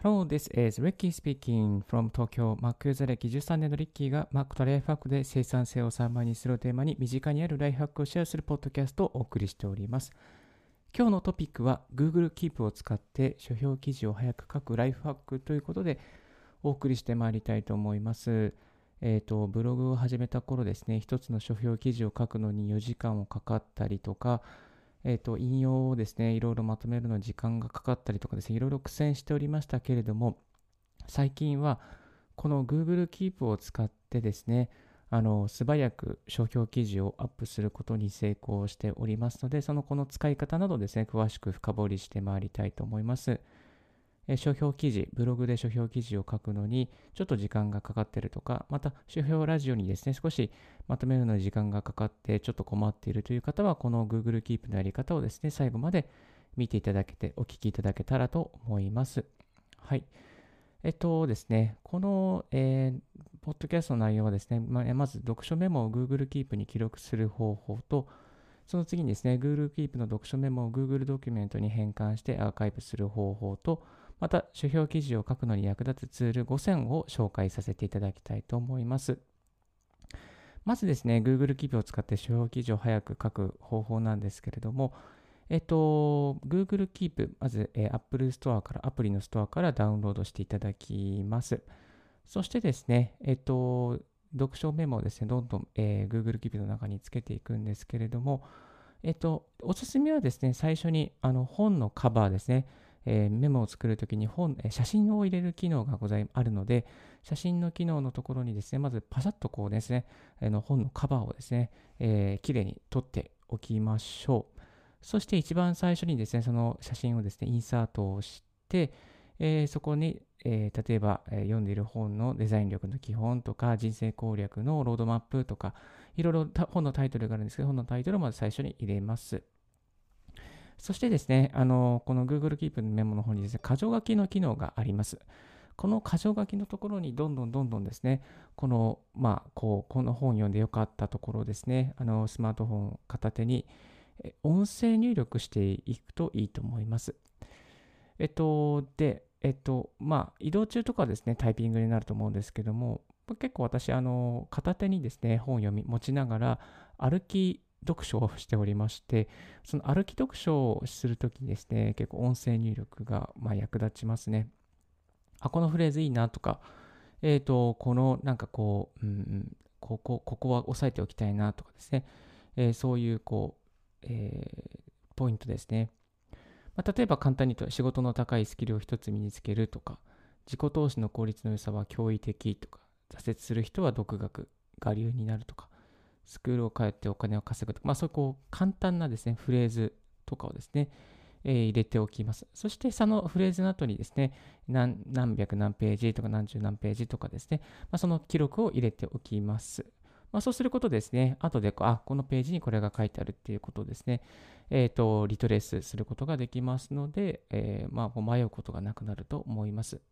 Hello, this is Ricky speaking from Tokyo. Mac ユーザー歴13年のリッキーが Mac とライフハックで生産性を3倍にするテーマに身近にあるライフハックをシェアするポッドキャストをお送りしております。今日のトピックは Google Keep を使って書評記事を早く書くライフハックということでお送りしてまいりたいと思います。えっ、ー、と、ブログを始めた頃ですね、一つの書評記事を書くのに4時間をかかったりとか、えー、と、引用をですね、いろいろまとめるのに時間がかかったりとかですね、いろいろ苦戦しておりましたけれども、最近はこの Google Keep を使ってですね、あの素早く商標記事をアップすることに成功しておりますので、そのこの使い方などですね、詳しく深掘りしてまいりたいと思います。え書評記事、ブログで書評記事を書くのにちょっと時間がかかってるとか、また書評ラジオにですね、少しまとめるのに時間がかかってちょっと困っているという方は、この Google Keep のやり方をですね、最後まで見ていただけて、お聞きいただけたらと思います。はい。えっとですね、この、えー、ポッドキャストの内容はですね、ままず読書メモを Google Keep に記録する方法と、その次にですね、Google Keep の読書メモを Google ドキュメントに変換してアーカイブする方法と、また、書評記事を書くのに役立つツール5選を紹介させていただきたいと思います。まずですね、Google Keep を使って書評記事を早く書く方法なんですけれども、えっと、Google Keep、まず、えー、Apple Store から、アプリのストアからダウンロードしていただきます。そしてですね、えっと、読書メモをですね、どんどん、えー、Google Keep の中につけていくんですけれども、えっと、おすすめはですね、最初にあの本のカバーですね、えー、メモを作るときに本、え写真を入れる機能がございあるので、写真の機能のところにですね、まずパシャッとこうですね、あの本のカバーをですね、えー、きれいに撮っておきましょう。そして一番最初にですね、その写真をですね、インサートをして、えー、そこに、えー、例えば、えー、読んでいる本のデザイン力の基本とか、人生攻略のロードマップとか、いろいろ本のタイトルがあるんですけど、本のタイトルをまず最初に入れます。そしてですね、あのこの Google Keep のメモの方にですね、箇条書きの機能があります。この箇条書きのところにどんどんどんどんですね、この、まあ、こう、この本読んでよかったところですね、あの、スマートフォン片手に、音声入力していくといいと思います。えっと、で、えっと、まあ、移動中とかですね、タイピングになると思うんですけども、結構私、あの、片手にですね、本読み、持ちながら、歩き読書をしておりまして、その歩き読書をするときにですね、結構音声入力がま役立ちますね。あ、このフレーズいいなとか、えっ、ー、と、このなんかこう、うん、ここ、ここは押さえておきたいなとかですね、えー、そういうこう、えー、ポイントですね。まあ、例えば簡単に言うと、仕事の高いスキルを一つ身につけるとか、自己投資の効率の良さは驚異的とか、挫折する人は独学が理由になるとか、スクールを通ってお金を稼ぐとか、まあ、そういうこう簡単なですね、フレーズとかをですね、えー、入れておきます。そしてそのフレーズの後にですね、何何百何ページとか何十何ページとかですね、まあ、その記録を入れておきます。まあ、そうすることですね、後でこあ、このページにこれが書いてあるっていうことをですね、えっ、ー、と、リトレースすることができますので、えー、まあ、迷うことがなくなると思います。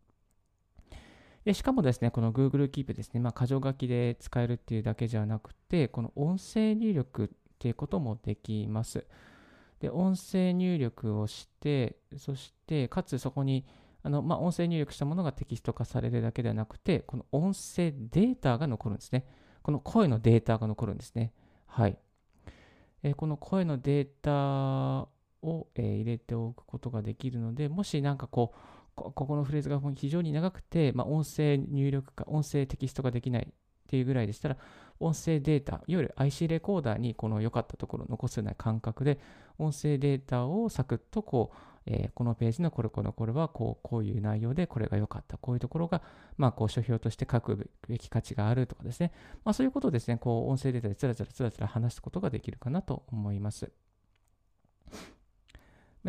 でしかもですね、この Google Keep ですね、まあ、箇条書きで使えるっていうだけじゃなくて、この音声入力っていうこともできます。で、音声入力をして、そして、かつそこに、あのまあ、音声入力したものがテキスト化されるだけではなくて、この音声データが残るんですね。この声のデータが残るんですね。はい。え、この声のデータを、えー、入れておくことができるので、もしなんかこう、ここのフレーズが非常に長くて、まあ、音声入力か、音声テキストができないっていうぐらいでしたら、音声データ、いわゆる IC レコーダーにこの良かったところを残すような感覚で、音声データをサクッとこう、えー、このページのこれこのこれはこうこういう内容でこれが良かった、こういうところが、まあ、こう書評として書くべき価値があるとかですね、まあ、そういうことをですね、こう音声データでつらつらつらつら話すことができるかなと思います。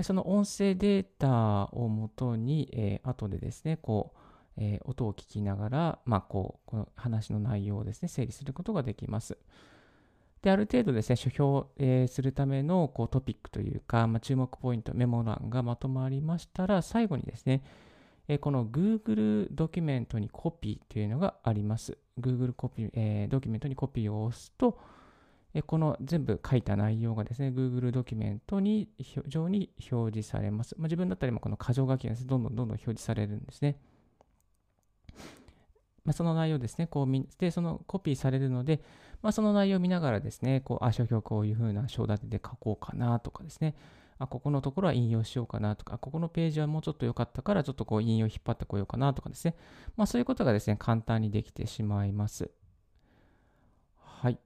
その音声データをもとに、えー、後でですね、こう、えー、音を聞きながら、まあ、こう、この話の内容をですね、整理することができます。で、ある程度ですね、書評、えー、するためのこうトピックというか、まあ、注目ポイント、メモ欄がまとまりましたら、最後にですね、えー、この Google ドキュメントにコピーというのがあります。Google コピー、えー、ドキュメントにコピーを押すと、この全部書いた内容がですね、Google ドキュメントに上に表示されます。まあ、自分だったりもこの箇条書きがです、ね、どんどんどんどん表示されるんですね。まあ、その内容ですね、こう見で、そのコピーされるので、まあ、その内容を見ながらですね、こう、あ、書評こういうふうな章立てで書こうかなとかですね、あ、ここのところは引用しようかなとか、ここのページはもうちょっと良かったから、ちょっとこう引用引っ張ってこようかなとかですね、まあ、そういうことがですね、簡単にできてしまいます。はい。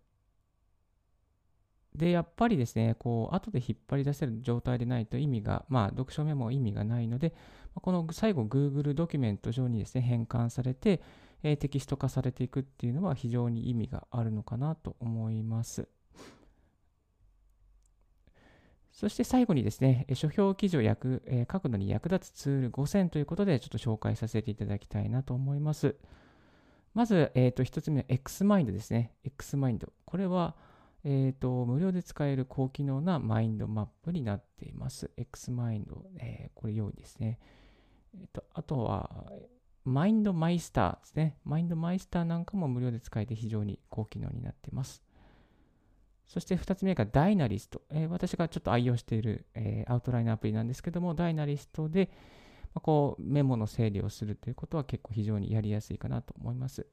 で、やっぱりですね、こう、後で引っ張り出せる状態でないと意味が、まあ、読書メモは意味がないので、この最後、Google ドキュメント上にですね、変換されて、えテキスト化されていくっていうのは非常に意味があるのかなと思います。そして最後にですね、書評記事を役、え書くのに役立つツール5選ということで、ちょっと紹介させていただきたいなと思います。まず、えー、と1つ目は XMind ですね。XMind。これは、えーと、無料で使える高機能なマインドマップになっています。XMind、えー、これ用意ですね。えーとあとは、マインドマイスターですね。マインドマイスターなんかも無料で使えて非常に高機能になっています。そして2つ目がダイナリスト。えー、私がちょっと愛用している、えー、アウトラインアプリなんですけども、ダイナリストで、まあ、こうメモの整理をするということは結構非常にやりやすいかなと思います。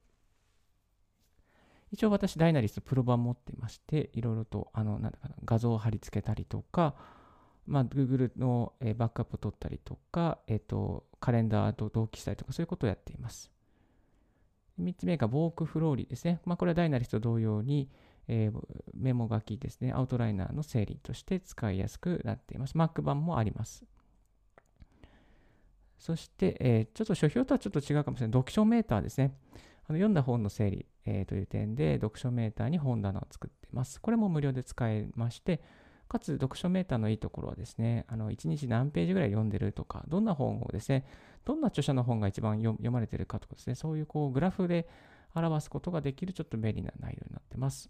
一応私、ダイナリストプロ版持ってまして、いろいろとあのなんだかな画像を貼り付けたりとか、まあ、Google の、えバックアップを取ったりとか、えっ、と、カレンダーと同期したりとか、そういうことをやっています。3つ目が、ボークフローリーですね。まあ、これはダイナリスト同様に、えー、メモ書きですね、アウトライナーの整理として使いやすくなっています。Mac 版もあります。そして、えー、ちょっと書評とはちょっと違うかもしれない。読書メーターですね。あの読んだ本の整理、えー、という点で、読書メーターに本棚を作っています。これも無料で使えまして、かつ読書メーターのいいところはですね、あの1日何ページぐらい読んでるとか、どんな本をですね、どんな著者の本が一番読まれてるかとかですね、そういうこうグラフで表すことができるちょっと便利な内容になってます。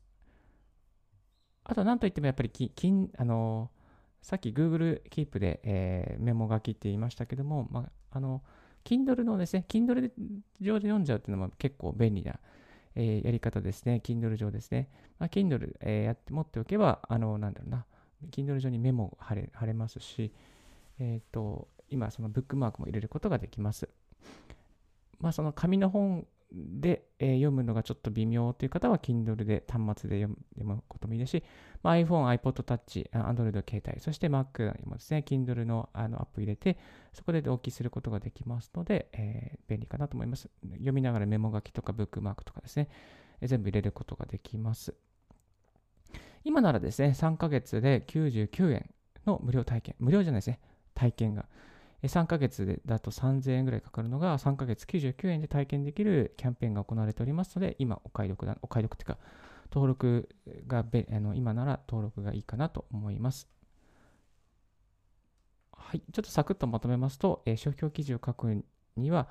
あと、なんといってもやっぱりき、あのさっき Google Keep で、えー、メモ書きって言いましたけども、まあ、あの、Kindle のですね、Kindle 上で読んじゃうっていうのも結構便利な、えー、やり方ですね。Kindle 上ですね。まあ、Kindle、えー、やって持っておけば、あの、なんだろうな、Kindle 上にメモ貼れ貼れますし、えっ、ー、と、今そのブックマークも入れることができます。まあ、その紙の本で、えー、読むのがちょっと微妙という方は Kindle で端末で読むこともいいですし、まあ、iPhone、iPod Touch、Android 携帯、そして Mac にもですね、Kindle のあのアップ入れて、そこで同期することができますので、えー、便利かなと思います。読みながらメモ書きとかブックマークとかですね、全部入れることができます。今ならですね、3ヶ月で99円の無料体験、無料じゃないですね、体験が。3ヶ月だと3000円ぐらいかかるのが、3ヶ月99円で体験できるキャンペーンが行われておりますので、今、お買い得だ、お買い得というか、登録がべあの、今なら登録がいいかなと思います。はい、ちょっとサクッとまとめますと、えー、商標記事を書くには、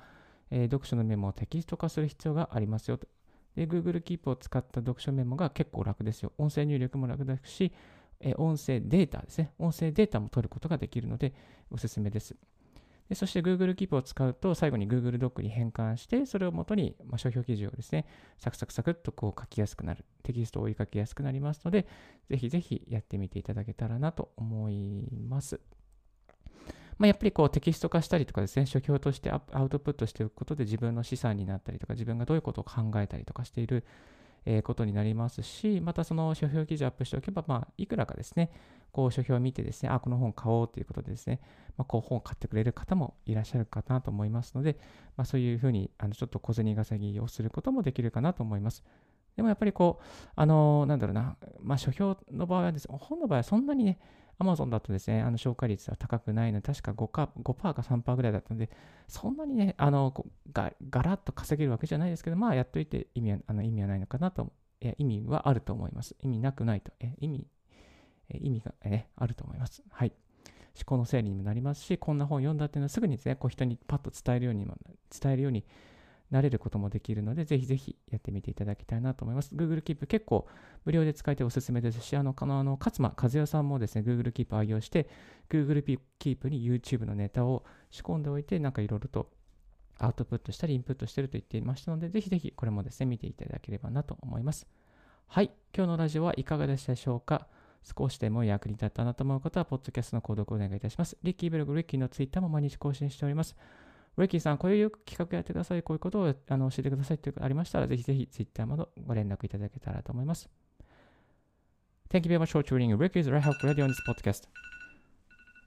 えー、読書のメモをテキスト化する必要がありますよと。で、Google Keep を使った読書メモが結構楽ですよ。音声入力も楽ですし、え音声データですね。音声データも取ることができるので、おすすめです。でそして Google Keep を使うと、最後に Google ドックに変換して、それをもとに、まあ、商標記事をですね、サクサクサクっとこう書きやすくなる。テキストを追いかけやすくなりますので、ぜひぜひやってみていただけたらなと思います。まあ、やっぱりこうテキスト化したりとかですね、書評としてアウトプットしておくことで自分の資産になったりとか、自分がどういうことを考えたりとかしている、ことになりますし、またその書評記事をアップしておけば、まあ、いくらかですね、こう書評を見てですね、あ、この本買おうということでですね、まあ、こう本を買ってくれる方もいらっしゃるかなと思いますので、まあ、そういうふうにあのちょっと小銭稼ぎをすることもできるかなと思います。でもやっぱりこう、あのー、なんだろうな、まあ、書評の場合はですね、本の場合はそんなにね、Amazon だとですね、あの紹介率は高くないので、確か 5%, か5か3%ぐらいだったので、そんなにね、あのがガラッと稼げるわけじゃないですけど、まあ、やっといて意味はあの意味はないのかなと、意味はあると思います。意味なくないと、え意味、意味が、えあると思います。はい。思考の整理にもなりますし、こんな本読んだっていうのはすぐにですね、こう人にパッと伝えるようにも、伝えるように慣れることもできるので、ぜひぜひやってみていただきたいなと思います。Google Keep 結構無料で使えておすすめですし、あの、あの勝間和代さんもですね、Google Keep 愛用して、Google Keep に YouTube のネタを仕込んでおいて、なんかいろいろとアウトプットしたりインプットしてると言っていましたので、ぜひぜひこれもですね、見ていただければなと思います。はい、今日のラジオはいかがでしたでしょうか？少しでも役に立ったなと思う方は、ポッドキャストの購読をお願いいたします。リッキーブログ、リッキーのツイッターも毎日更新しております。リッキーさん、こういう企画やってください、こういうことをあの教えてくださいということありましたら、ぜひぜひツイッターまでご連絡いただけたらと思います。Thank you very much for tuning in Ricky's Right Hack Radio on this podcast.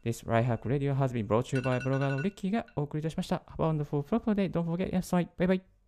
This Right Hack Radio has been brought to you by ブロガーのリッキーがお送りいたしました。Have a wonderful, proper day. Don't forget, yes. Bye bye.